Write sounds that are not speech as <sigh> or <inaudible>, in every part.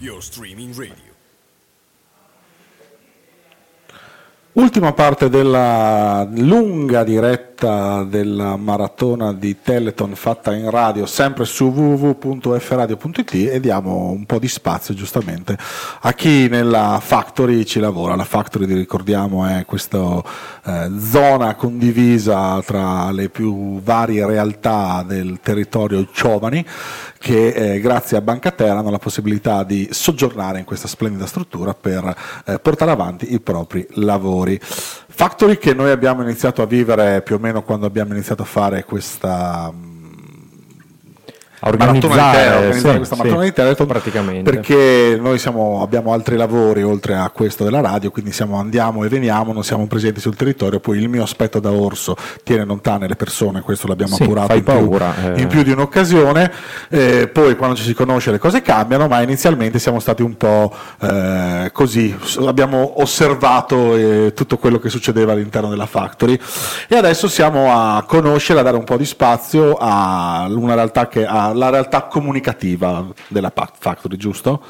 your streaming radio. Ultima parte della lunga diretta della maratona di Teleton fatta in radio, sempre su www.fradio.it e diamo un po' di spazio giustamente a chi nella Factory ci lavora. La Factory, ricordiamo, è questa eh, zona condivisa tra le più varie realtà del territorio Giovani che eh, grazie a Bancaterra hanno la possibilità di soggiornare in questa splendida struttura per eh, portare avanti i propri lavori. Factory che noi abbiamo iniziato a vivere più o meno quando abbiamo iniziato a fare questa a organizzare, sì, questa sì, maratona di Teleton praticamente. perché noi siamo, abbiamo altri lavori oltre a questo della radio quindi siamo, andiamo e veniamo non siamo presenti sul territorio poi il mio aspetto da orso tiene lontane le persone questo l'abbiamo Sì, appurato in più, paura, eh. in più di un'occasione eh, poi quando ci si conosce le cose cambiano ma inizialmente siamo stati un po' eh, così abbiamo osservato eh, tutto quello che succedeva all'interno della factory e adesso siamo a conoscere a dare un po' di spazio a una realtà che ha la realtà comunicativa della Pa- Factory, giusto?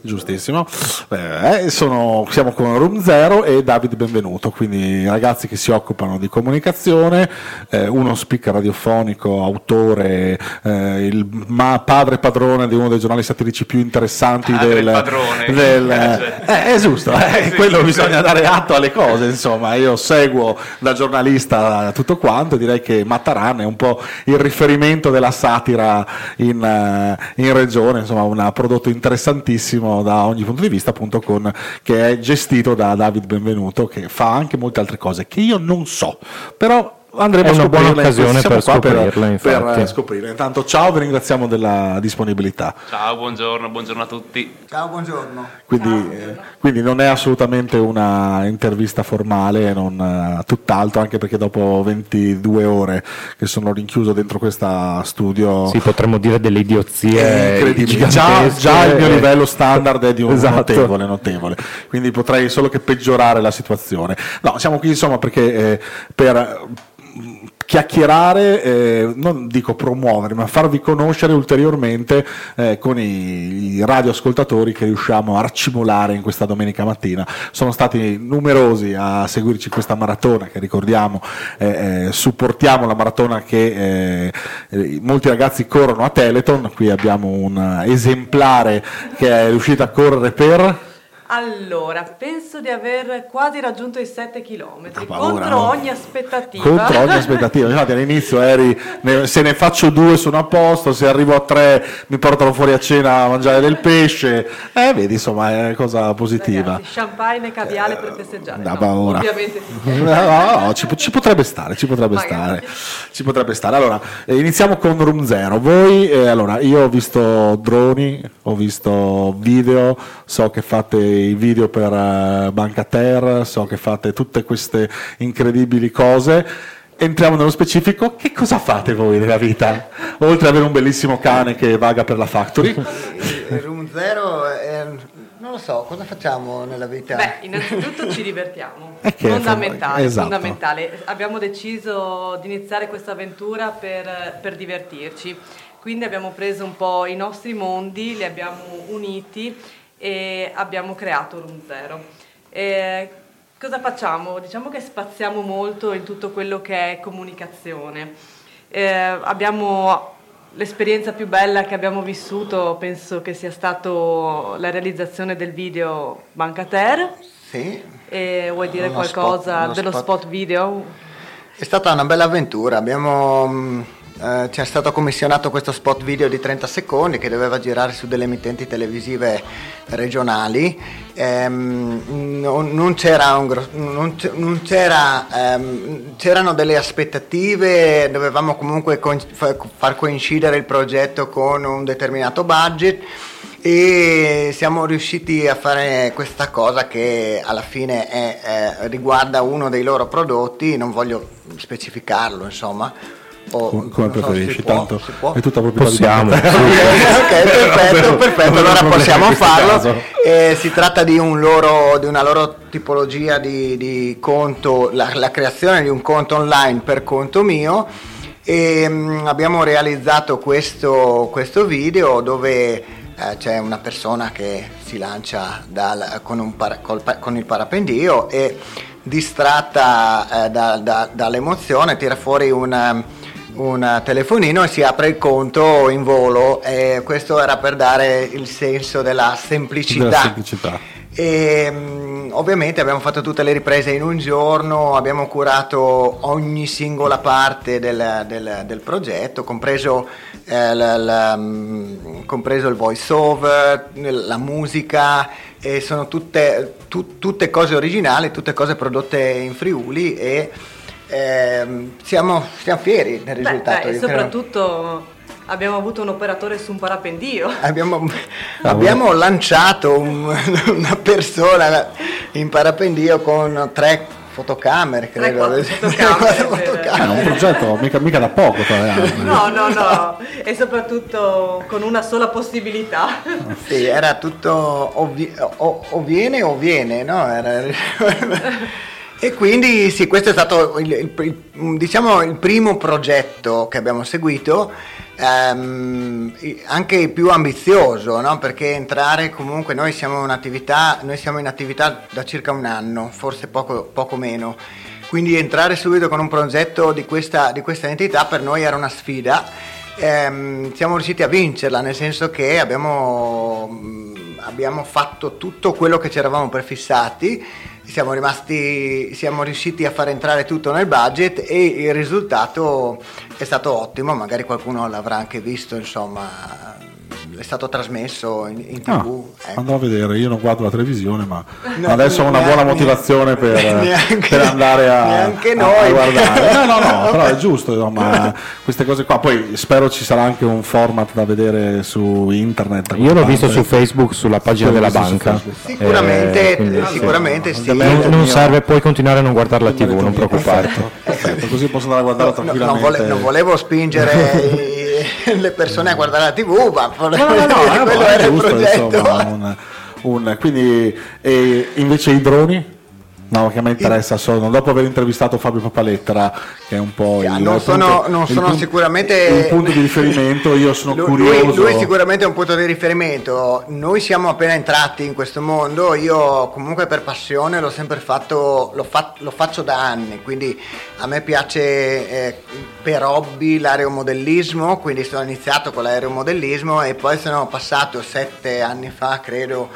Giustissimo, Eh, sono- siamo con Room Zero e Davide Benvenuto, quindi ragazzi che si occupano di comunicazione, eh, uno speaker radiofonico, autore, eh, il ma- padre padrone di uno dei giornali satirici più interessanti Padre del, padrone, del- piace. eh, è giusto, eh, <laughs> Sì, quello sì, bisogna sì. dare atto alle cose, insomma, io seguo da giornalista tutto quanto, direi che Mataran è un po' il riferimento della satira in, eh, in regione, insomma un prodotto interessantissimo da ogni punto di vista, appunto con, che è gestito da David Benvenuto, che fa anche molte altre cose che io non so, però andremo È a una buona occasione per qua scoprirle, per, infatti. eh, scoprirle. Intanto ciao, vi ringraziamo della disponibilità. Ciao, buongiorno, buongiorno a tutti. Ciao, buongiorno. Quindi, eh, quindi non è assolutamente una intervista formale, non, eh, tutt'altro, anche perché dopo 22 ore che sono rinchiuso dentro questa studio Sì, potremmo dire delle idiozie è incredibile. Già, già il mio livello standard è di un Esatto. notevole, notevole, quindi potrei solo che peggiorare la situazione. No, siamo qui insomma perché eh, per eh, chiacchierare, eh, non dico promuovere, ma farvi conoscere ulteriormente eh, con i, i radioascoltatori che riusciamo a raccimolare in questa domenica mattina. Sono stati numerosi a seguirci questa maratona che ricordiamo, eh, eh, supportiamo la maratona che eh, eh, molti ragazzi corrono a Teleton, qui abbiamo un esemplare che è riuscito a correre per... Allora, penso di aver quasi raggiunto i 7 km Ah, paura, contro no? ogni aspettativa. Contro ogni aspettativa, infatti all'inizio eri se ne faccio due sono a posto, se arrivo a tre mi portano fuori a cena a mangiare del pesce, eh vedi insomma è una cosa positiva. Ragazzi, champagne e caviale per festeggiare. Da No, paura. ovviamente sì. <laughs> No, no, ci, ci potrebbe stare, ci potrebbe Magari. stare, ci potrebbe stare. Allora, eh, iniziamo con Room Zero. Voi, eh, allora, io ho visto droni, ho visto video, so che fate i video per eh, Bancater, so che fate tutte queste incredibili cose. Entriamo nello specifico, che cosa fate voi nella vita? Oltre ad avere un bellissimo cane che vaga per la factory, Room Zero, è- non lo so, cosa facciamo nella vita? Beh, innanzitutto ci divertiamo, <laughs> fondamentale, fond- esatto. fondamentale. Abbiamo deciso di iniziare questa avventura per, per divertirci, quindi abbiamo preso un po' i nostri mondi, li abbiamo uniti e abbiamo creato Room Zero. E cosa facciamo? Diciamo che spaziamo molto in tutto quello che è comunicazione. Eh, abbiamo l'esperienza più bella che abbiamo vissuto, penso che sia stato la realizzazione del video Bancater. Sì, E vuoi dire Uno qualcosa spot- dello spot. spot video? è stata una bella avventura. Abbiamo, mh, eh, ci è stato commissionato questo spot video di 30 secondi che doveva girare su delle emittenti televisive regionali. Ehm, non, non c'era un gro- non non c'era, ehm, c'erano delle aspettative, dovevamo comunque fa- far coincidere il progetto con un determinato budget e siamo riusciti a fare questa cosa che alla fine è, eh, riguarda uno dei loro prodotti, non voglio specificarlo insomma. O- come, come so, preferisci, può- tanto può? è tutta proprietà Possiamo, di. <laughs> Ok, perfetto, <laughs> perfetto, allora possiamo farlo. Eh, si tratta di, un loro, di una loro tipologia di, di conto, la, la creazione di un conto online per conto mio e mm, abbiamo realizzato questo, questo video dove eh, c'è una persona che si lancia dal, con, para, col, con, il parapendio e distratta eh, da, da, dall'emozione tira fuori un, un, telefonino e si apre il conto in volo e questo era per dare il senso della semplicità. Della semplicità. E, um, ovviamente abbiamo fatto tutte le riprese in un giorno, abbiamo curato ogni singola parte del, del, del progetto, compreso, eh, la, la, um, compreso, il voice over, la musica, e sono tutte, tu, tutte, cose originali, tutte cose prodotte in Friuli e eh, siamo, siamo, fieri del risultato. Beh, beh, soprattutto abbiamo avuto un operatore su un parapendio. Abbiamo, <laughs> abbiamo lanciato un, una persona in parapendio con tre fotocamere, credo. Tre, fotocamere, fotocamere. È un progetto mica, mica da poco, tra l'altro. No, no, no, e soprattutto con una sola possibilità. Sì, era tutto o, vi, o, o viene o viene, no? Era... <laughs> E quindi sì, questo è stato il, il, diciamo, il primo progetto che abbiamo seguito ehm, anche più ambizioso, no? perché entrare comunque, noi siamo, noi siamo, in attività da circa un anno, forse poco, poco meno, quindi entrare subito con un progetto di questa, di questa entità per noi era una sfida. Ehm, siamo riusciti a vincerla, nel senso che abbiamo, abbiamo fatto tutto quello che ci eravamo prefissati siamo, rimasti, siamo riusciti a far entrare tutto nel budget e il risultato è stato ottimo, magari qualcuno l'avrà anche visto, insomma è stato trasmesso in, in tv. Ah, ecco. Andrò a vedere, io non guardo la televisione, ma no, adesso ho una buona motivazione per, <laughs> neanche, per andare a, a, a, guardare. No, no, no, <laughs> però è giusto, insomma, queste cose qua. Poi spero ci sarà anche un format da vedere su internet. Io l'ho visto su Facebook, sulla pagina della banca. Sicuramente, eh, quindi, sicuramente sì. Non, non serve, puoi continuare a non guardare la tv, non preoccuparti. Perfetto, così posso andare a guardarla tranquillamente. Non, vole, non volevo spingere <laughs> <laughs> le persone a guardare la tv, ma no, no, no, no quello era il progetto. Insomma, un, un, quindi, invece i droni? No, che a me interessa solo, dopo aver intervistato Fabio Papalettera, che è un po' il, non sono, non sono il, sicuramente il punto di riferimento, io sono lui, curioso. Lui, sicuramente è un punto di riferimento, noi siamo appena entrati in questo mondo, io comunque per passione l'ho sempre fatto, lo, fa, lo faccio da anni, quindi a me piace eh, per hobby l'aeromodellismo, quindi sono iniziato con l'aeromodellismo e poi sono passato sette anni fa, credo,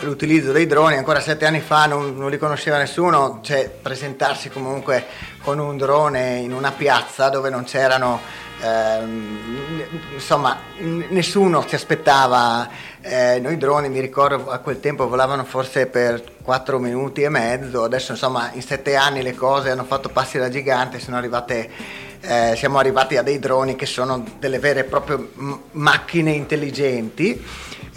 l'utilizzo dei droni, ancora sette anni fa non, non, li conosceva nessuno, cioè presentarsi comunque con un drone in una piazza dove non c'erano, ehm, insomma, nessuno si aspettava, eh, noi droni mi ricordo a quel tempo volavano forse per 4 minuti e mezzo, adesso insomma in sette anni le cose hanno fatto passi da gigante, sono arrivate... Eh, siamo arrivati a dei droni che sono delle vere e proprie macchine intelligenti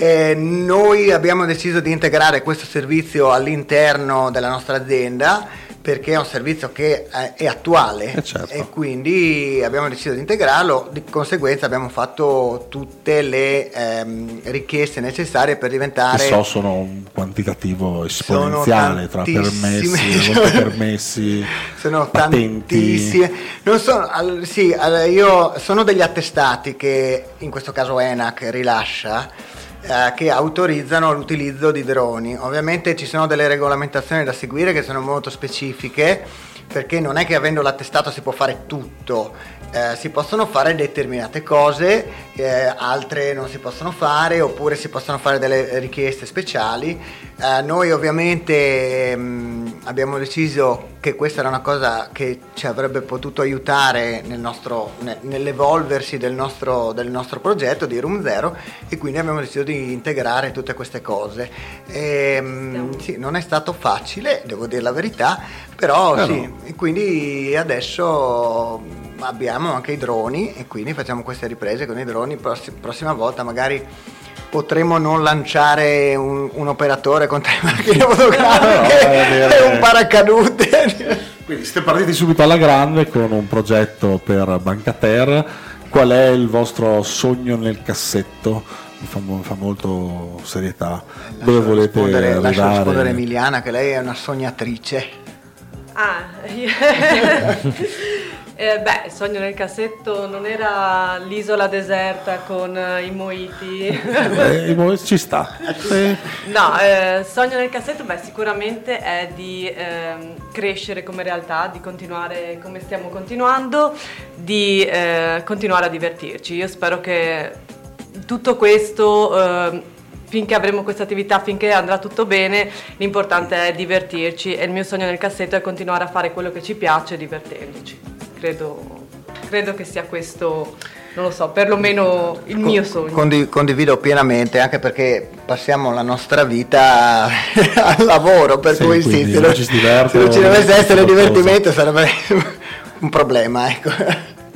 eh, noi abbiamo deciso di integrare questo servizio all'interno della nostra azienda perché è un servizio che è attuale eh certo. e quindi abbiamo deciso di integrarlo, di conseguenza abbiamo fatto tutte le ehm, richieste necessarie per diventare... So, sono un quantitativo esponenziale tra permessi, <laughs> permessi, sono patenti. tantissime. Non sono, sì, io sono degli attestati che in questo caso ENAC rilascia eh, che autorizzano l'utilizzo di droni. Ovviamente ci sono delle regolamentazioni da seguire che sono molto specifiche perché non è che avendo l'attestato si può fare tutto, eh, si possono fare determinate cose, eh, altre non si possono fare oppure si possono fare delle richieste speciali. Eh, noi ovviamente mh, mm, abbiamo deciso che questa era una cosa che ci avrebbe potuto aiutare nel nostro, ne, nell'evolversi del nostro, del nostro, progetto di Room Zero e quindi abbiamo deciso di integrare tutte queste cose. E, mh, sì, non è stato facile, devo dire la verità, però eh sì, no. Quindi adesso abbiamo anche i droni e quindi facciamo queste riprese con i droni, Prossim- prossima volta magari potremo non lanciare un, un operatore con tre macchine <laughs> fotografiche no, e un paracadute. Quindi siete partiti subito alla grande con un progetto per Bancater. Qual è il vostro sogno nel cassetto? Mi fa, fa molto serietà. Lascio Dove volete arrivare? Lascio rispondere Emiliana che lei è una sognatrice. Ah, <laughs> Eh, beh, il sogno nel cassetto non era l'isola deserta con eh, i moiti. Eh, mo- ci sta. <laughs> Eh, No, eh, sogno nel cassetto, beh, sicuramente è di ehm, crescere come realtà, di continuare come stiamo continuando, di eh, continuare a divertirci. Io spero che tutto questo, ehm, finché avremo questa attività, finché andrà tutto bene, l'importante è divertirci e il mio sogno nel cassetto è continuare a fare quello che ci piace divertendoci. Credo, credo che sia questo, non lo so, perlomeno il mio sogno. Condi- condivido pienamente, anche perché passiamo la nostra vita <laughs> al lavoro, per Sì, cui sì, se, non ci se non ci dovesse essere divertimento sarebbe <laughs> un problema, ecco.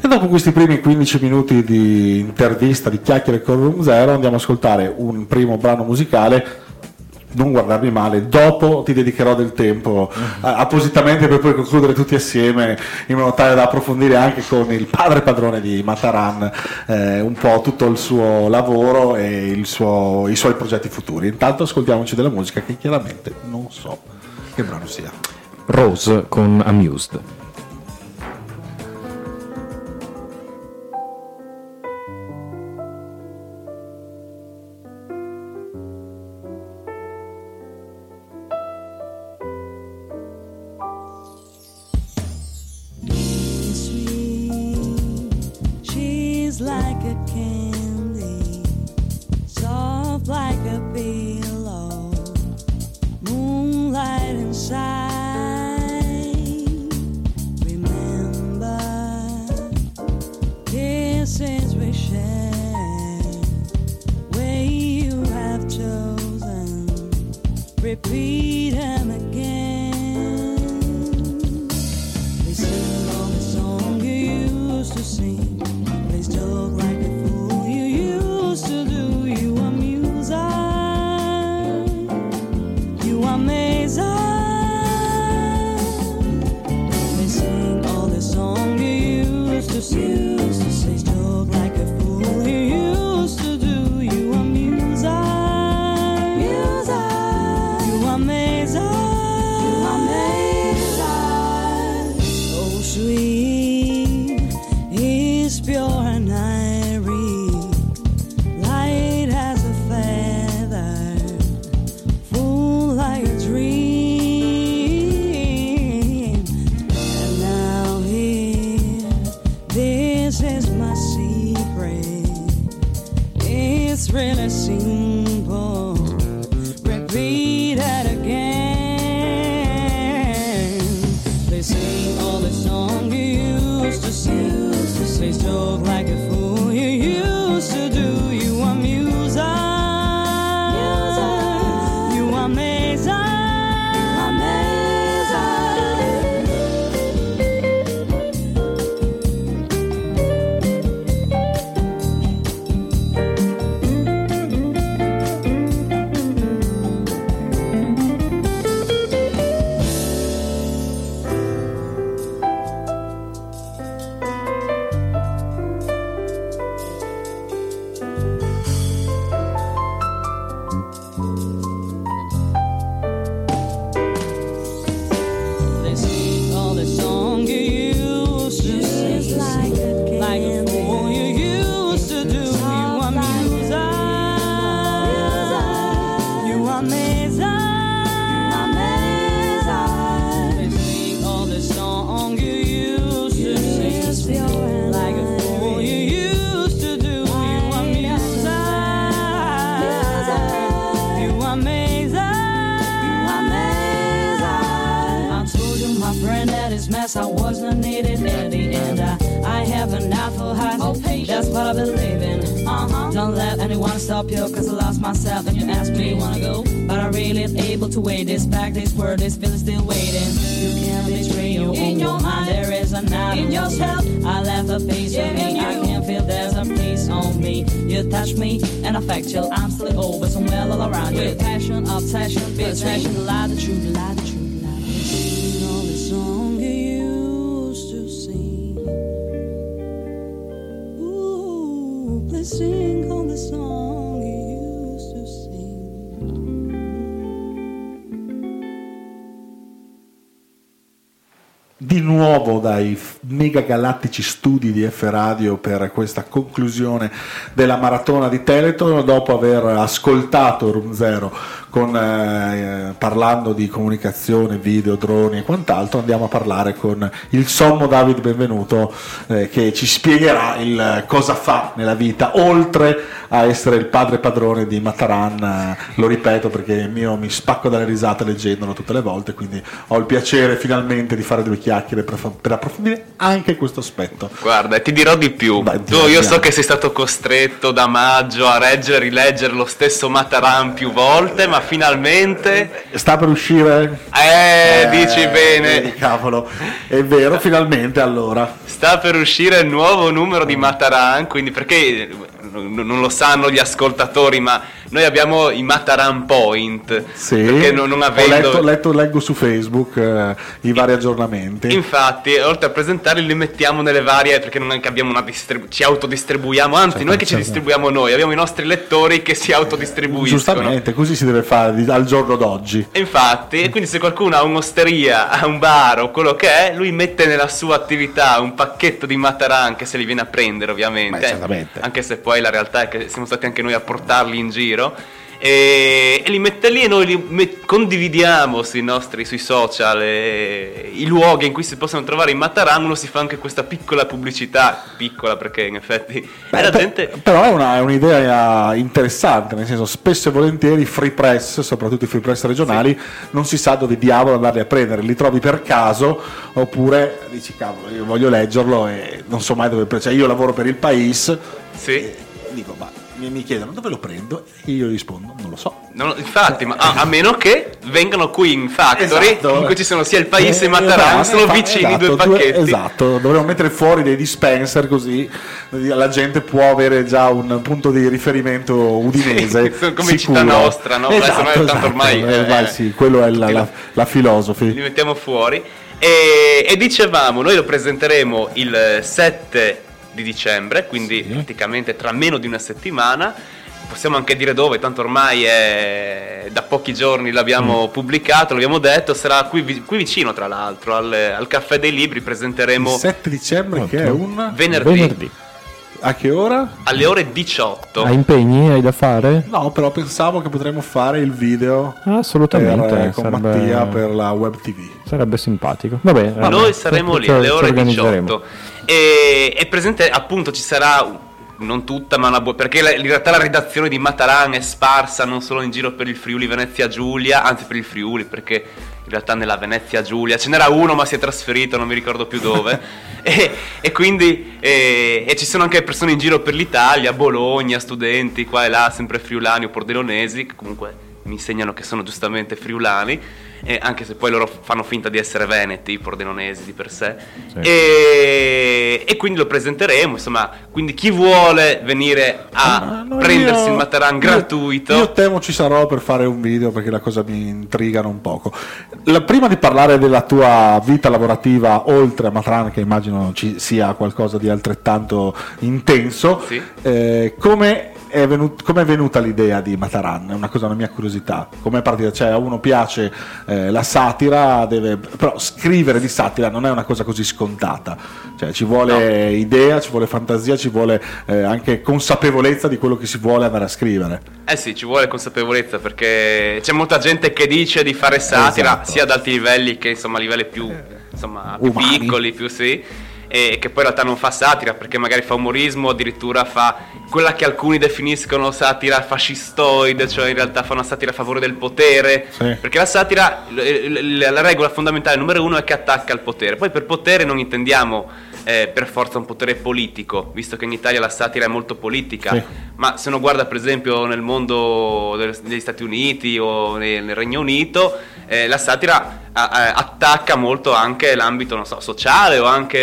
E dopo questi primi 15 minuti di intervista, di chiacchiere con Room Zero, andiamo ad ascoltare un primo brano musicale. Non guardarmi male, dopo ti dedicherò del tempo eh, appositamente per poi concludere tutti assieme in modo tale da approfondire anche con il padre padrone di Mataran eh, un po' tutto il suo lavoro e il suo- i suoi progetti futuri. Intanto ascoltiamoci della musica che chiaramente non so che brano sia. Rose con Amused. Lie the truth, lie the truth, lie. Sing all the song you used to sing. Ooh, please sing all the song. Di nuovo dai mega galattici studi di F Radio per questa conclusione della maratona di Teleton dopo aver ascoltato Room Zero con, eh, parlando di comunicazione, video, droni e quant'altro, andiamo a parlare con il sommo David Benvenuto eh, che ci spiegherà il cosa fa nella vita, oltre a essere il padre padrone di Mataran, eh, lo ripeto perché mio mi spacco dalle risate leggendolo tutte le volte, quindi ho il piacere finalmente di fare due chiacchiere per, per approfondire anche questo aspetto. Guarda, ti dirò di più. Beh, tu, io so che sei stato costretto da maggio a reggere e rileggere lo stesso Mataran più volte, ma finalmente... Sta per uscire? Eh, dici bene. vedi, cavolo, è vero, finalmente allora. Sta per uscire il nuovo numero di Mataran, quindi perché n- non lo sanno gli ascoltatori, ma noi abbiamo i Mataran Point. Sì, Perché non, non ho avendo... letto, letto- leggo su Facebook eh, i vari aggiornamenti. Infatti, oltre a presentarli, li mettiamo nelle varie perché non è che abbiamo una distribu- ci autodistribuiamo, anzi, non è che ci certo. distribuiamo noi, abbiamo i nostri lettori che si autodistribuiscono. Giustamente, così si deve fare al giorno d'oggi. Infatti, e quindi se qualcuno ha un'osteria, ha un bar o quello che è, lui mette nella sua attività un pacchetto di Mataran che se li viene a prendere ovviamente. Beh, certamente. Anche se poi la realtà è che siamo stati anche noi a portarli in giro. E, e li mette lì e noi li met- condividiamo sui nostri sui social eh, i luoghi in cui si possono trovare i Mataran uno si fa anche questa piccola pubblicità piccola perché in effetti Beh, la per- gente Però è, una- è un'idea interessante, nel senso spesso e volentieri i free press, soprattutto i free press regionali, non si sa dove diavolo andarli a prendere, li trovi per caso oppure dici cavolo io voglio leggerlo e non so mai dove prendere, cioè io lavoro per il País sì. e dico ma mi, chiedono dove lo prendo e io rispondo non lo so. Non infatti, ma a, a meno che vengano qui in Factory, Esatto. in cui ci sono sia il paese e Eh, Mataran, esatto, sono fa- vicini i due esatto, pacchetti. esatto, dovremmo mettere fuori dei dispenser così la gente può avere già un punto di riferimento udinese. Sì, come sicuro. città nostra, no? Esatto, noi tanto esatto, ormai, eh, eh, vai, sì, quello è la, la, la- la Li filosofi. mettiamo fuori. E, e dicevamo, noi lo presenteremo il 7 di dicembre, quindi Sì. praticamente tra meno di una settimana. Possiamo anche dire dove, tanto ormai è da pochi giorni l'abbiamo pubblicato, l'abbiamo detto, sarà qui, vi- qui vicino tra l'altro, al, al Caffè dei Libri, Il presenteremo 7 dicembre che è un... venerdì, Venerdì. A che ora? alle ore 18. Hai impegni? Hai da fare? No, però pensavo che potremmo fare il video per, Assolutamente. eh, con sarebbe, Mattia per la web tv. sarebbe simpatico. Va bene. Noi saremo lì alle ore organizzeremo. 18 e, e presente appunto ci sarà non tutta ma una buona perché la- in realtà la redazione di Mataran è sparsa non solo in giro per il Friuli Venezia Giulia anzi per il Friuli perché in realtà nella Venezia Giulia ce n'era uno ma si è trasferito non mi ricordo più dove. <laughs> E, e quindi e, e ci sono anche persone in giro per l'Italia Bologna studenti qua e là sempre friulani o pordenonesi che comunque mi insegnano che sono giustamente friulani eh, anche se poi loro fanno finta di essere veneti, i pordenonesi di per sé. Sì. E, e quindi lo presenteremo, insomma, quindi chi vuole venire a Ah, no, prendersi io- il Mataran io- gratuito, Io, temo ci sarò per fare un video perché la cosa mi intrigano un poco. La- prima di parlare della tua vita lavorativa oltre a Mataran, che immagino ci sia qualcosa di altrettanto intenso, Sì. eh, come è, venut- come è venuta l'idea di Mataran? È una cosa, una mia curiosità. Come è partita? Cioè, a uno piace eh, la satira, deve- però scrivere di satira non è una cosa così scontata. Cioè, ci vuole idea, ci vuole fantasia, ci vuole eh, anche consapevolezza di quello che si vuole andare a scrivere. eh sì, ci vuole consapevolezza perché c'è molta gente che dice di fare satira Esatto. sia ad alti livelli che insomma a livelli più, insomma, più piccoli, più sì. E che poi in realtà non fa satira perché magari fa umorismo, addirittura fa quella che alcuni definiscono satira fascistoide, cioè in realtà fa una satira a favore del potere. Sì. Perché la satira, la regola fondamentale numero uno è che attacca al potere. Poi per potere non intendiamo eh, per forza un potere politico, visto che in Italia la satira è molto politica. Sì. Ma se uno guarda per esempio nel mondo degli Stati Uniti o nel, nel Regno Unito, eh, la satira a- a- attacca molto anche l'ambito non so, sociale o anche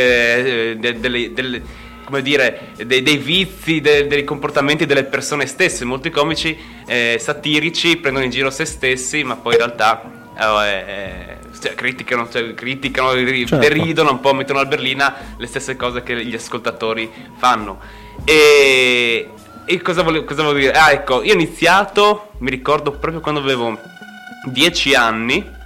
eh, de- delle, delle- come dire, dei, dei vizi, de- dei comportamenti delle persone stesse. Molti comici eh, satirici prendono in giro se stessi, ma poi in realtà eh, eh, cioè, criticano, cioè, criticano, ri- Certo. deridono un po', mettono alla berlina le stesse cose che gli ascoltatori fanno. E, e cosa, volevo, cosa volevo dire? Ah, ecco, io ho iniziato, mi ricordo proprio quando avevo 10 anni,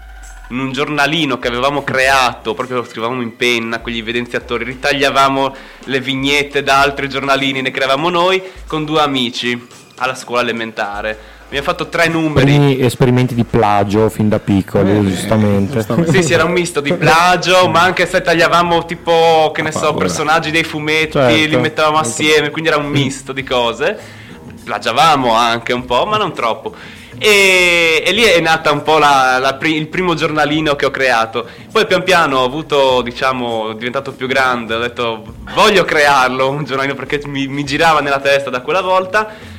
in un giornalino che avevamo creato, proprio lo scrivevamo in penna con gli evidenziatori, ritagliavamo le vignette da altri giornalini, ne creavamo noi con due amici alla scuola elementare. Abbiamo fatto tre numeri. Primi esperimenti di plagio fin da piccoli, Eh, giustamente. giustamente. Sì, sì, era un misto di plagio, ma anche se tagliavamo tipo, che ne so, paura. personaggi dei fumetti, Certo. li mettevamo assieme, quindi era un misto di cose. Plagiavamo anche un po', ma non troppo. E, e lì è nata un po' la- la il primo giornalino che ho creato. Poi pian piano ho avuto, diciamo, diventato più grande, ho detto voglio crearlo un giornalino perché mi, mi girava nella testa da quella volta.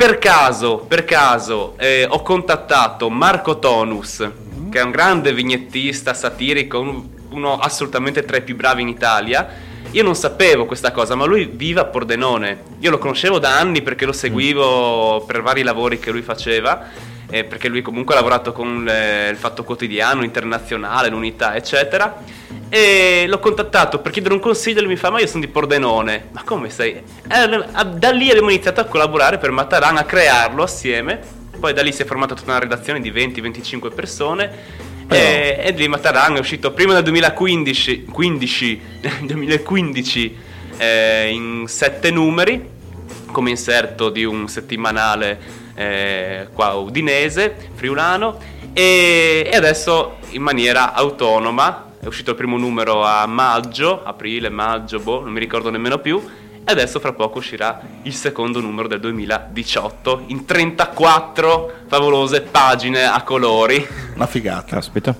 Per caso, per caso, eh, ho contattato Marco Tonus, che è un grande vignettista satirico, un- uno assolutamente tra i più bravi in Italia. Io non sapevo questa cosa, ma lui vive a Pordenone. Io lo conoscevo da anni perché lo seguivo per vari lavori che lui faceva, eh, perché lui comunque ha lavorato con eh, il Fatto Quotidiano, Internazionale, l'Unità, eccetera. E l'ho contattato per chiedere un consiglio e lui mi fa: Ma io sono di Pordenone. Ma come sei? Eh, a- da lì abbiamo iniziato a collaborare per Mataran, a crearlo assieme. Poi da lì si è formata tutta una redazione di 20-25 persone. E, e lì Mataran è uscito prima nel 2015, 15, 2015 eh, in sette numeri come inserto di un settimanale eh, qua udinese, friulano e, e adesso in maniera autonoma è uscito il primo numero a maggio, aprile, maggio, boh, non mi ricordo nemmeno più e adesso fra poco uscirà il secondo numero del 2018 in 34 favolose pagine a colori. Una figata. Caspita.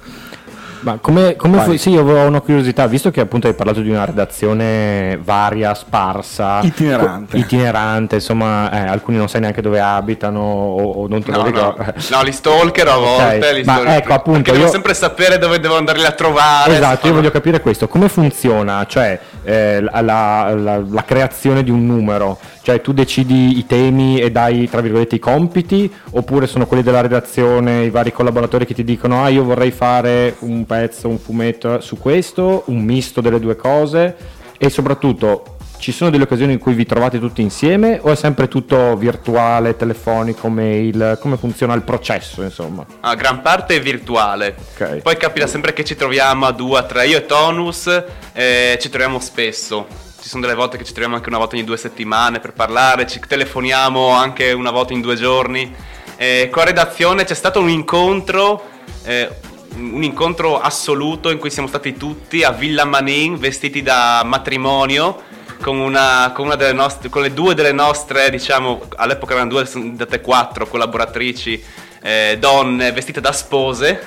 Ma come, come fu- Sì, io avevo una curiosità, visto che appunto hai parlato di una redazione varia, sparsa, Itinerante. co- itinerante, insomma, eh, alcuni non sai neanche dove abitano o, o non te lo No, no, ricordo. <laughs> no, li stalker a volte. li ma stalker. ecco, appunto, Perché devo io- sempre sapere dove devo andarli a trovare. Esatto, io voglio capire questo, come funziona, cioè eh, la, la- la- la creazione di un numero, cioè tu decidi i temi e dai tra virgolette i compiti oppure sono quelli della redazione, i vari collaboratori che ti dicono ah io vorrei fare un pezzo, un fumetto su questo, un misto delle due cose e soprattutto ci sono delle occasioni in cui vi trovate tutti insieme o è sempre tutto virtuale, telefonico, mail, come funziona il processo insomma? Ah, gran parte è virtuale. Ok. Poi capita sempre che ci troviamo a due, a tre. Io e Tonus eh, ci troviamo spesso. Sono delle volte che ci troviamo anche una volta ogni due settimane per parlare, ci telefoniamo anche una volta in due giorni. Eh, con redazione c'è stato un incontro, eh, un incontro assoluto in cui siamo stati tutti a Villa Manin vestiti da matrimonio con, una, con, una nostre, con le due delle nostre, diciamo, all'epoca erano due, sono diventate quattro collaboratrici, eh, donne vestite da spose.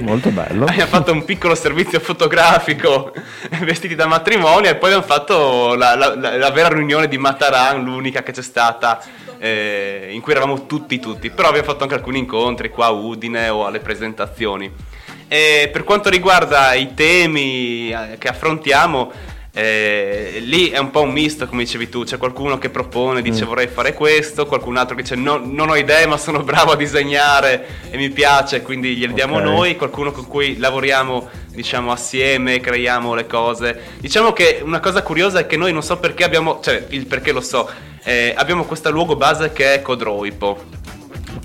Molto bello. <laughs> abbiamo fatto un piccolo servizio fotografico <laughs> vestiti da matrimonio e poi abbiamo fatto la, la- la- la vera riunione di Mataran, l'unica che c'è stata, eh, in cui eravamo tutti tutti. Però abbiamo fatto anche alcuni incontri qua a Udine o alle presentazioni. E per quanto riguarda i temi eh, che affrontiamo, eh, lì è un po' un misto, come dicevi tu, c'è qualcuno che propone, dice Mm. vorrei fare questo, qualcun altro che dice "No- non ho idee ma sono bravo a disegnare e mi piace, quindi glieli diamo Ok. noi, qualcuno con cui lavoriamo diciamo assieme, creiamo le cose. Diciamo che una cosa curiosa è che noi non so perché abbiamo, cioè il perché lo so, eh, abbiamo questo luogo base che è Codroipo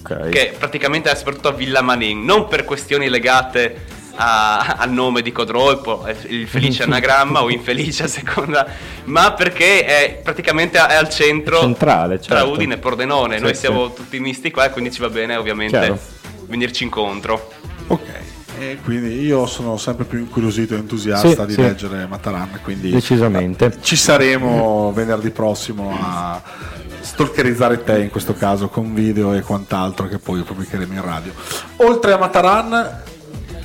Ok. che praticamente è soprattutto a Villa Manin, non per questioni legate a- al nome di Codroipo, è il felice <laughs> anagramma o infelice a seconda, ma perché è praticamente è al centro Centrale, tra certo. Udine e Pordenone. Sì, Noi sì. siamo tutti misti qua e quindi ci va bene ovviamente Chiaro. venirci incontro. Ok. E quindi io sono sempre più incuriosito e entusiasta Sì, di sì. leggere Mataran, quindi Decisamente. ci saremo venerdì prossimo a stalkerizzare te in questo caso con video e quant'altro che poi pubblicheremo in radio. Oltre a Mataran,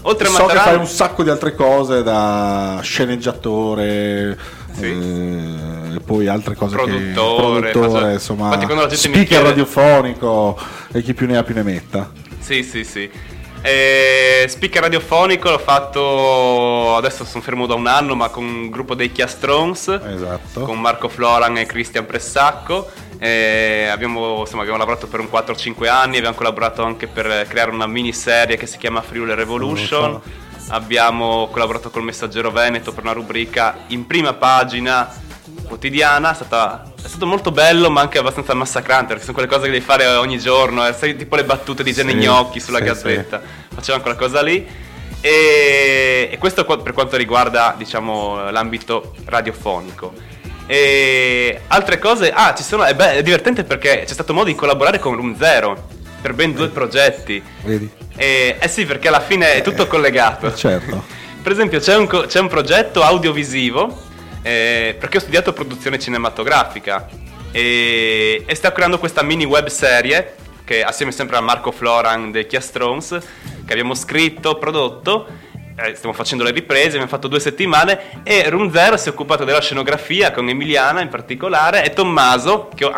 Oltre a so che Mataran- fai un sacco di altre cose da sceneggiatore Sì. eh, e poi altre cose Produttore, che produttore, insomma, speaker chiede- radiofonico e chi più ne ha più ne metta. Sì, sì, sì. Eh, speaker radiofonico l'ho fatto adesso sono fermo da un anno, ma con un gruppo dei Chiastrons. Esatto. con Marco Floran e Cristian Pressacco. Eh, abbiamo, insomma, abbiamo lavorato per un 4-5 anni, abbiamo collaborato anche per creare una miniserie che si chiama Friuli Revolution. Abbiamo collaborato col Messaggero Veneto per una rubrica in prima pagina quotidiana. È, stata- è stato molto bello, ma anche abbastanza massacrante perché sono quelle cose che devi fare ogni giorno. eh, sai, tipo le battute di Gene Sì, Gnocchi sulla sì, gazzetta. Facevamo quella cosa lì. E, e questo per quanto riguarda diciamo, l'ambito radiofonico. E altre cose, ah, ci sono, è, be- è divertente perché c'è stato modo di collaborare con Room Zero per ben due progetti. Vedi? E, eh sì, perché alla fine è tutto collegato. Certo. <laughs> Per esempio c'è un, co- c'è un progetto audiovisivo, eh, perché ho studiato produzione cinematografica e, e sto creando questa mini web serie che assieme sempre a Marco Floran dei Chiastrons che abbiamo scritto, prodotto, eh, stiamo facendo le riprese, abbiamo fatto due settimane e Room Zero si è occupato della scenografia con Emiliana in particolare e Tommaso che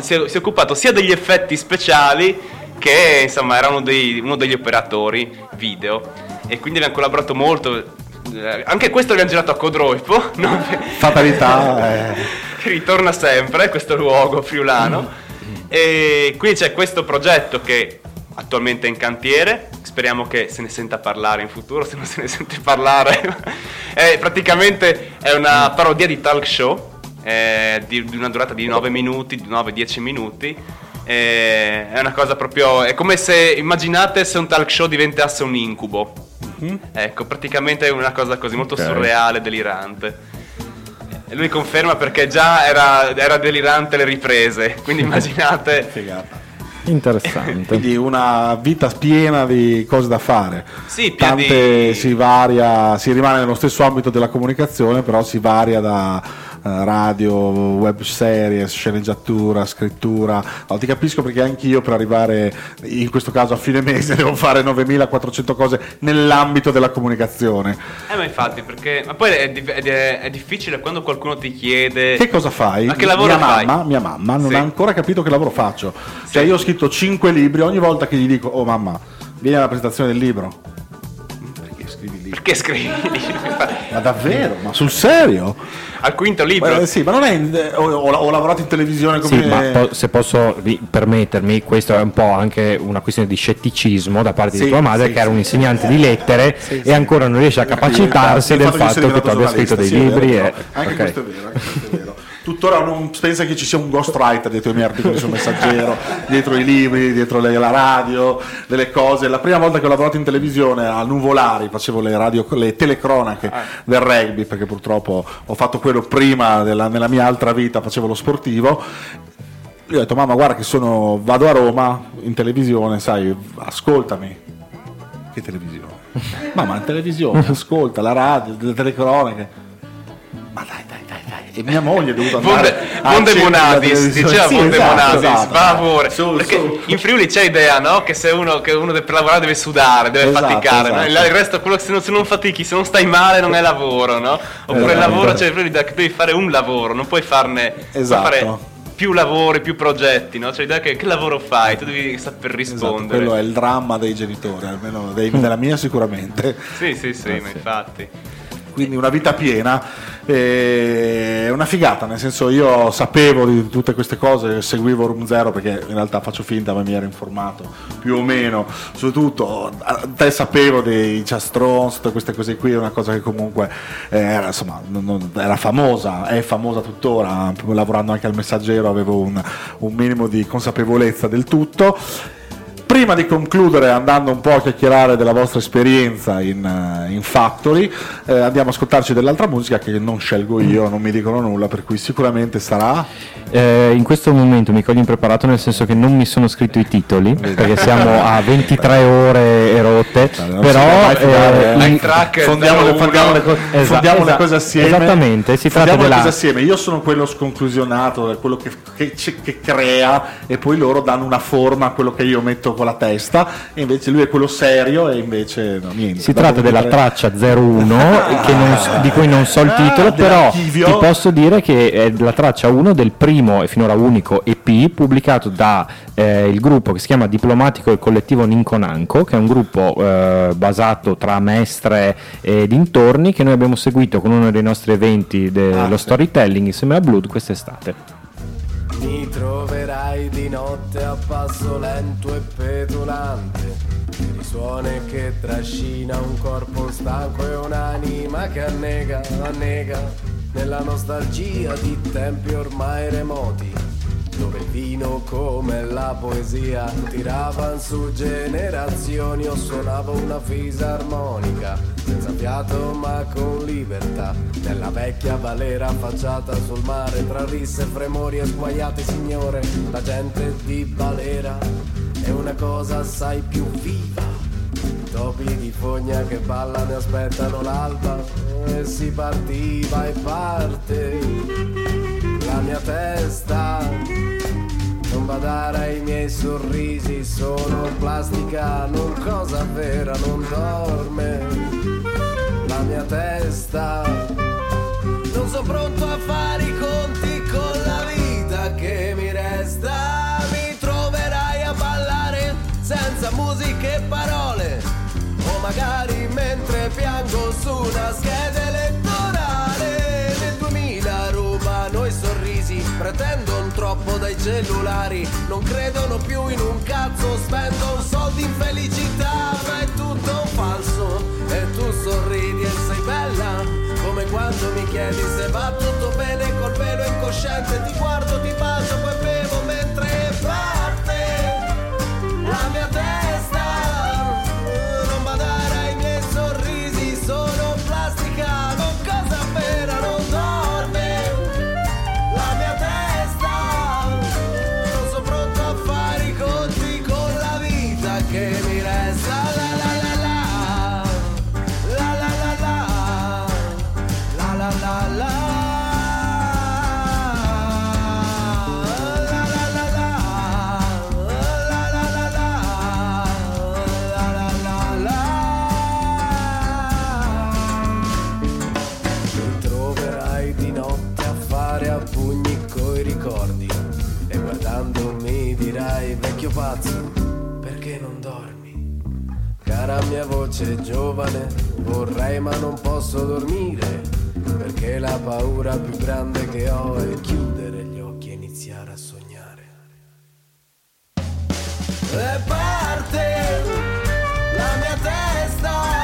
si, è, occupato sia degli effetti speciali che insomma era uno, dei- uno degli operatori video e quindi abbiamo collaborato molto. Eh, Anche questo l'abbiamo girato a Codroipo, <laughs> no? Fatalità. <laughs> eh. che ritorna sempre questo luogo friulano. E quindi c'è questo progetto che attualmente è in cantiere. Speriamo che se ne senta parlare in futuro. Se non se ne sente parlare, <laughs> è praticamente è una parodia di talk show eh, di, di una durata di 9 minuti, 9-10 minuti. Eh, è una cosa proprio. È come se immaginate se un talk show diventasse un incubo. Ecco, praticamente è una cosa così molto Ok. surreale, delirante. Lui conferma perché già era, era delirante le riprese, quindi <laughs> immaginate... Figata. Interessante. Quindi una vita piena di cose da fare. Sì, Tante di- si varia, si rimane nello stesso ambito della comunicazione, però si varia da radio, web series, sceneggiatura, scrittura. No, ti capisco perché anch'io per arrivare in questo caso a fine mese <laughs> devo fare 9400 cose nell'ambito della comunicazione. Eh ma infatti, perché... Ma poi è, è- è difficile quando qualcuno ti chiede... Che cosa fai? Ma che lavoro mia fai? Mamma, mia mamma non Sì. ha ancora capito che lavoro faccio. Cioè io ho scritto 5 libri, ogni volta che gli dico "Oh mamma, vieni alla presentazione del libro". Perché scrivi libri? <laughs> Perché scrivi? Ma davvero? Ma sul serio? Al quinto libro? Eh, sì, ma non è in- ho, ho- ho lavorato in televisione come Sì, ma po- se posso permettermi, questo è un po' anche una questione di scetticismo da parte Sì, di tua madre, sì, che era un insegnante di lettere Sì, e ancora non riesce a capacitarsi Sì, del fatto che tu abbia scritto dei sì, è vero, libri. e- Anche questo è vero, anche questo è vero. Tuttora non pensa che ci sia un ghostwriter dietro i miei articoli sul messaggero, <laughs> dietro i libri, dietro le- la radio, delle cose. La prima volta che ho lavorato in televisione a Nuvolari facevo le, radio, le telecronache del rugby, perché purtroppo ho fatto quello prima della- nella mia altra vita, facevo lo sportivo. Io ho detto, mamma, guarda che sono, vado a Roma in televisione, sai, ascoltami. Che televisione? Mamma, in televisione, <laughs> ascolta la radio, le telecronache. Ma dai, dai. E mia moglie è dovuta andare Vonde, a Vonde Monadis, diceva Sì, Vonde esatto, Monadis, esatto. favore. Su, perché su. in Friuli c'è idea, no? Che se uno, che uno per lavorare deve sudare, deve Esatto, faticare, no? esatto. il resto, quello che se non, se non fatichi, se non stai male non è lavoro, no? Oppure il Esatto. lavoro c'è in Friuli che devi fare un lavoro, non puoi farne puoi Esatto. fare più lavori, più progetti, no? Cioè l'idea che, che lavoro fai, tu devi saper Esatto, rispondere. quello è il dramma dei genitori, almeno dei- della mia sicuramente. Sì, sì, sì, ma infatti. Quindi una vita piena eh, è una figata nel senso io sapevo di tutte queste cose seguivo Room Zero perché in realtà faccio finta ma mi ero informato più o meno su tutto. Te sapevo dei Chastrons tutte queste cose qui è una cosa che comunque eh, era, insomma, non- non- era famosa è famosa tuttora lavorando anche al messaggero avevo un, un minimo di consapevolezza del tutto Prima di concludere andando un po' a chiacchierare della vostra esperienza in, eh, in Factory, eh, andiamo a ascoltarci dell'altra musica che non scelgo io, non mi dicono nulla, per cui sicuramente sarà... Eh, in questo momento mi cogli impreparato nel senso che non mi sono scritto i titoli perché siamo a 23 ore e rotte si però eh, in- Track Fondiamo, le, 01. fondiamo le co- Esa- fondiamo le esa- cose assieme. esattamente, si tratta Fondiamo le della- cose assieme. Io sono quello sconclusionato, quello che, che- che crea e poi loro danno una forma a quello che io metto con la testa e invece lui è quello serio e invece no, niente. Si tratta della 23 traccia 01 <laughs> che non s- di cui non so il titolo, Ah, però ti posso dire che è la traccia 1 del primo e finora unico EP pubblicato da eh, il gruppo che si chiama Diplomatico e Collettivo Ninconanco, che è un gruppo eh, basato tra Mestre e dintorni che noi abbiamo seguito con uno dei nostri eventi dello Ah, sì. storytelling insieme a Blood quest'estate. Mi troverai di notte a passo lento e petulante. Risuone che trascina un corpo stanco e un'anima che annega, annega nella nostalgia di tempi ormai remoti. Dove il vino come la poesia tiravan su generazioni o suonavo una fisarmonica senza fiato ma con libertà. Nella vecchia valera affacciata sul mare tra risse, fremori e sguaiati signore la gente di Valera è una cosa assai più viva. Topi di fogna che ballano e aspettano l'alba e si partiva e parte. La mia testa non badare ai miei sorrisi sono plastica non cosa vera non dorme. La mia testa non sono pronto a fare i conti con la vita che mi resta. Mi troverai a ballare senza musica e parole. O magari mentre piango su una scheda elettorale pretendono troppo dai cellulari. Non credono più in un cazzo spendono soldi in felicità. Ma è tutto falso e tu sorridi e sei bella. Come quando mi chiedi se va tutto bene col velo incosciente. Ti guardo ti bacio poi bevo mentre Cara mia voce giovane vorrei ma non posso dormire perché la paura più grande che ho è chiudere gli occhi e iniziare a sognare. E parte la mia testa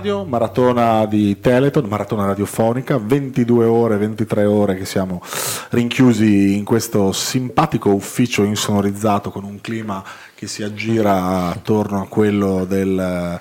Radio, maratona di Teleton, maratona radiofonica, 22 ore, 23 ore che siamo rinchiusi in questo simpatico ufficio insonorizzato con un clima che si aggira attorno a quello del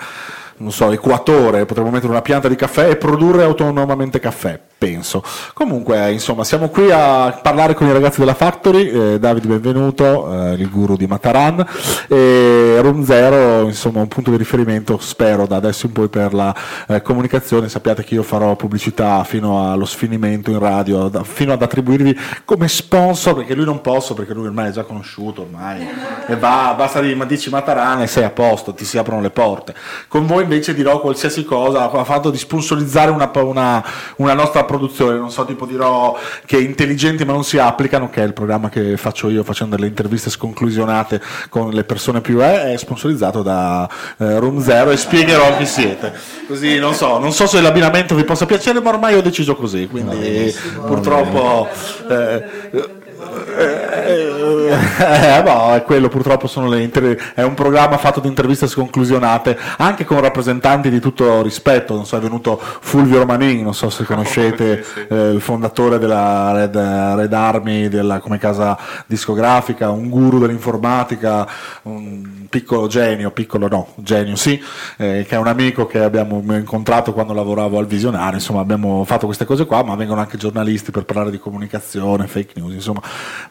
non so, equatore, potremmo mettere una pianta di caffè e produrre autonomamente caffè, penso. Comunque, insomma, siamo qui a parlare con i ragazzi della Factory, eh, Davide benvenuto, eh, il guru di Mataran, e Room Zero, insomma, un punto di riferimento, spero, da adesso in poi per la eh, comunicazione. Sappiate che io farò pubblicità fino allo sfinimento in radio, da- fino ad attribuirvi come sponsor, perché lui non posso, perché lui ormai è già conosciuto, ormai, e va, basta di, ma dici Mataran e sei a posto, ti si aprono le porte. Con voi invece dirò qualsiasi cosa, ha fatto di sponsorizzare una, una- una nostra produzione, non so, tipo dirò che intelligenti ma non si applicano, che è il programma che faccio io facendo delle interviste sconclusionate con le persone più eh, è sponsorizzato da eh, Room Zero e spiegherò chi siete. Così non so, non so se l'abbinamento vi possa piacere, ma ormai ho deciso così, quindi purtroppo... eh, Eh, eh, boh, quello purtroppo inter- è un programma fatto di interviste sconclusionate, anche con rappresentanti di tutto rispetto. Non so, è venuto Fulvio Romanin, non so se conoscete, eh, il fondatore della Red, Red Army della, come casa discografica, un guru dell'informatica, un piccolo genio, piccolo no, genio sì, eh, che è un amico che abbiamo incontrato quando lavoravo al visionario. Insomma, abbiamo fatto queste cose qua, ma vengono anche giornalisti per parlare di comunicazione, fake news, insomma,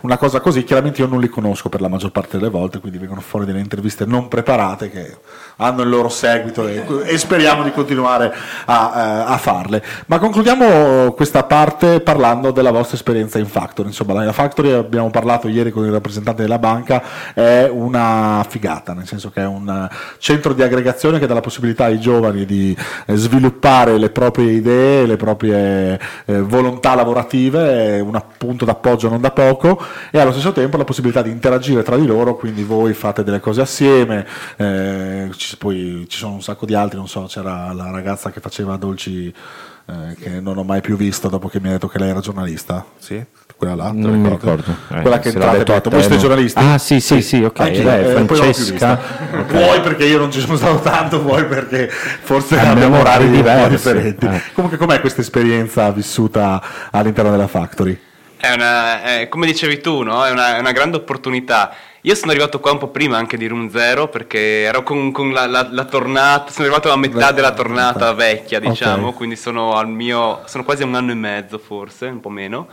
una cosa così. Chiaramente io non li conosco per la maggior parte delle volte, quindi vengono fuori delle interviste non preparate che hanno il loro seguito e, e speriamo di continuare a, eh, a farle. Ma concludiamo questa parte parlando della vostra esperienza in Factory. Insomma, la Factory abbiamo parlato ieri con il rappresentante della banca, è una figata, nel senso che è un centro di aggregazione che dà la possibilità ai giovani di eh, sviluppare le proprie idee, le proprie eh, volontà lavorative, è un punto d'appoggio non da poco e allo stesso tempo la possibilità di interagire tra di loro, quindi voi fate delle cose assieme, eh, ci, poi ci sono un sacco di altri, non so, c'era la ragazza che faceva dolci eh, che non ho mai più visto dopo che mi ha detto che lei era giornalista, sì? Quella là, te la Non mi ricordo. Eh, Quella che è entrata e ha detto, voi siete giornalisti? Ah, sì, sì, sì, ok. Anch'io, Beh, eh, più Francesca. vista. Vuoi perché io non ci sono stato tanto, vuoi perché forse Abbiamo abbiamo orari diversi. differenti. Eh. Comunque com'è questa esperienza vissuta all'interno della Factory? È una, è- come dicevi tu, no? è, una, è una grande opportunità. Io sono arrivato qua un po' prima anche di Room Zero perché ero con, con la, la- la tornata, sono arrivato a metà della tornata vecchia, diciamo, quindi sono al mio, sono quasi un anno e mezzo forse, un po' meno.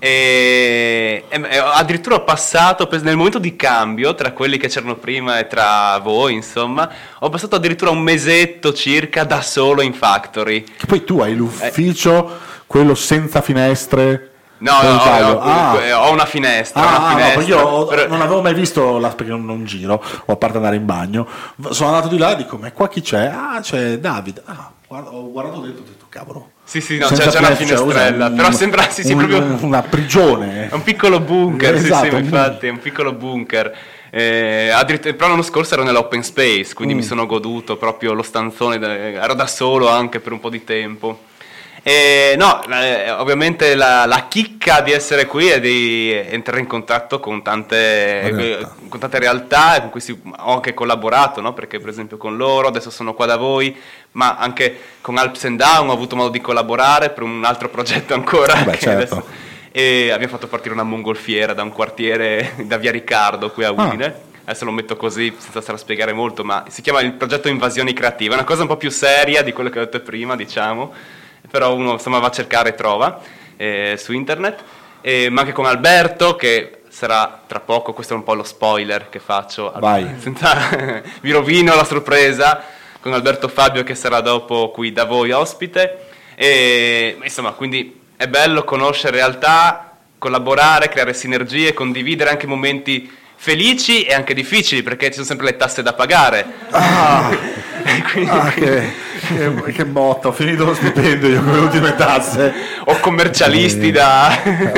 E, e- addirittura ho passato nel momento di cambio tra quelli che c'erano prima e tra voi, insomma, ho passato addirittura un mesetto circa da solo in Factory. Che poi tu hai l'ufficio, quello senza finestre. No, no, no, Ah. eh, ho una finestra. una Ah, no, finestra, perché io ho- però- non avevo mai visto la, perché non, non giro, o a parte andare in bagno. Sono andato di là e dico: Ma qua chi c'è? Ah, c'è Davide. Ah, guarda, ho guardato dentro e ho detto: Cavolo. Sì, sì, no, c'è, c'è una cioè, finestrella, un- però sembra sì, sì, un- proprio una prigione. <laughs> è un piccolo bunker, Esatto, sì, sì, un infatti, è un piccolo bunker. Eh, addirittura- però l'anno scorso ero nell'open space, quindi Mm. mi sono goduto proprio lo stanzone, da- ero da solo anche per un po' di tempo. E, no, eh, ovviamente la, la chicca di essere qui è di entrare in contatto con tante, Realtà. con tante realtà con cui si- ho anche collaborato, no? perché per esempio con loro, adesso sono qua da voi, ma anche con Alps and Down ho avuto modo di collaborare per un altro progetto ancora. Beh, <laughs> certo. adesso- e abbiamo fatto partire una mongolfiera da un quartiere da via Riccardo qui a Udine. Adesso lo metto così senza stare a spiegare molto, ma si chiama il progetto Invasioni Creative. È una cosa un po' più seria di quello che ho detto prima, diciamo. Però uno insomma va a cercare e trova eh, su internet. E- ma anche con Alberto, che sarà tra poco, questo è un po' lo spoiler che faccio. Vai. <laughs> Senza- <laughs> vi rovino la sorpresa con Alberto Fabio che sarà dopo qui da voi ospite. E, insomma, quindi è bello conoscere realtà, collaborare, creare sinergie, condividere anche momenti felici e anche difficili perché ci sono sempre le tasse da pagare. <laughs> Quindi- Ah, che, che, che botta, ho finito lo stipendio io con le ultime tasse. o commercialisti da...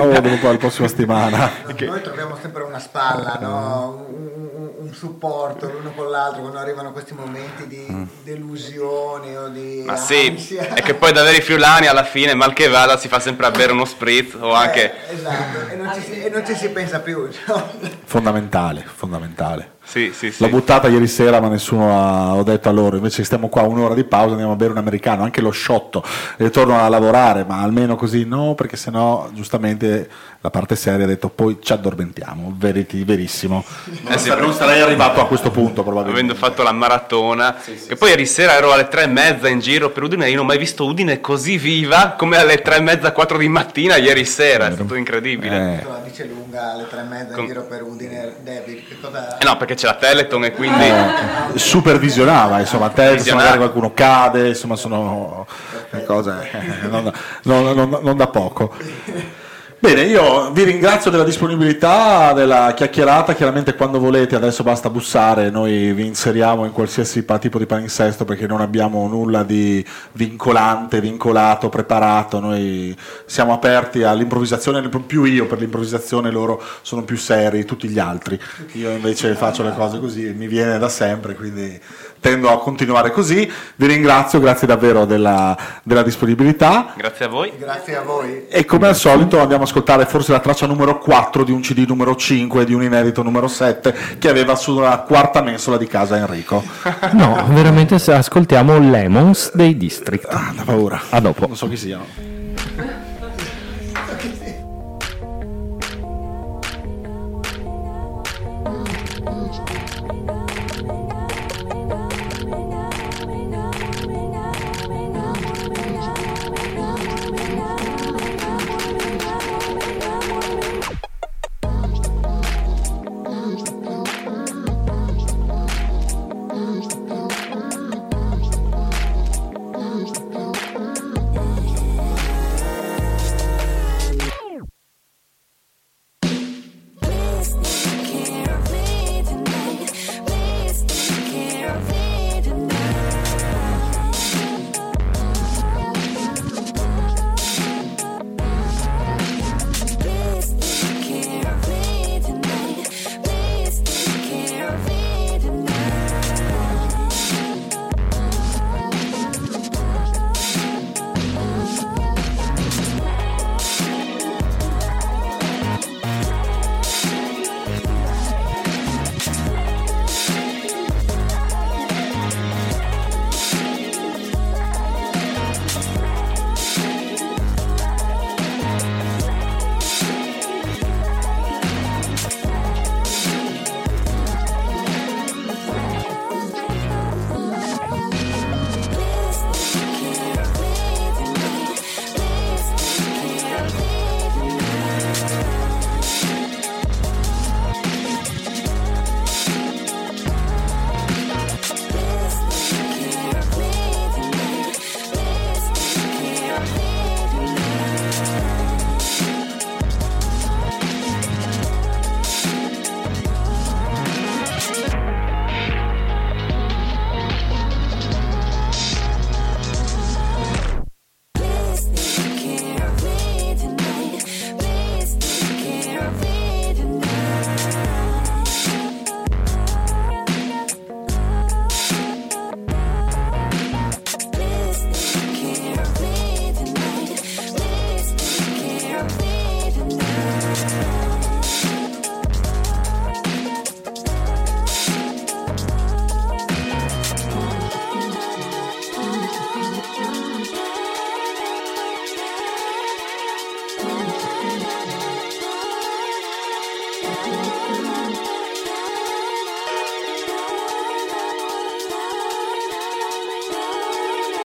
Oh, dopo la prossima settimana. Noi troviamo sempre una spalla, no? un, un- un supporto l'uno con l'altro quando arrivano questi momenti di delusione o di Ma sì, ansia. è che poi da veri friulani alla fine, mal che vada, si fa sempre a bere uno spritz o anche... Eh, esatto, e non, ci si, e non ci si pensa più. no? Fondamentale, fondamentale. Sì, sì, sì. L'ho buttata ieri sera, ma nessuno ha ho detto a loro. Invece stiamo qua un'ora di pausa, andiamo a bere un americano, anche lo sciotto, e torno a lavorare, ma almeno così no, perché sennò giustamente la parte seria ha detto poi ci addormentiamo, veriti, verissimo. Non, Eh sì, non sarei arrivato a questo punto probabilmente. avendo fatto la maratona che poi ieri sera ero alle tre e mezza in giro per Udine e io non ho mai visto Udine così viva come alle tre e mezza, quattro di mattina ieri sera, è stato incredibile. Eh. Lunga alle tre e mezza Con- in giro per Udine, David, che cosa... Eh no, perché c'è la Teleton e quindi... Eh, supervisionava, insomma, a te se Visionava. magari qualcuno cade, insomma sono cose eh, non, non- non- non da poco. <laughs> Bene, io vi ringrazio della disponibilità, della chiacchierata, chiaramente quando volete adesso basta bussare, noi vi inseriamo in qualsiasi tipo di palinsesto perché non abbiamo nulla di vincolante, vincolato, preparato, noi siamo aperti all'improvvisazione, più io per l'improvvisazione, loro sono più seri, tutti gli altri, io invece faccio le cose così, mi viene da sempre, quindi tendo a continuare così, vi ringrazio, grazie davvero della, della disponibilità Grazie a voi. Grazie a voi. e come al solito andiamo a ascoltare forse la traccia numero 4 di un CD numero 5 di un inedito numero 7 che aveva sulla quarta mensola di casa Enrico. <laughs> No, veramente se ascoltiamo Lemons dei District. Ah, da paura. A dopo. Non so chi siano.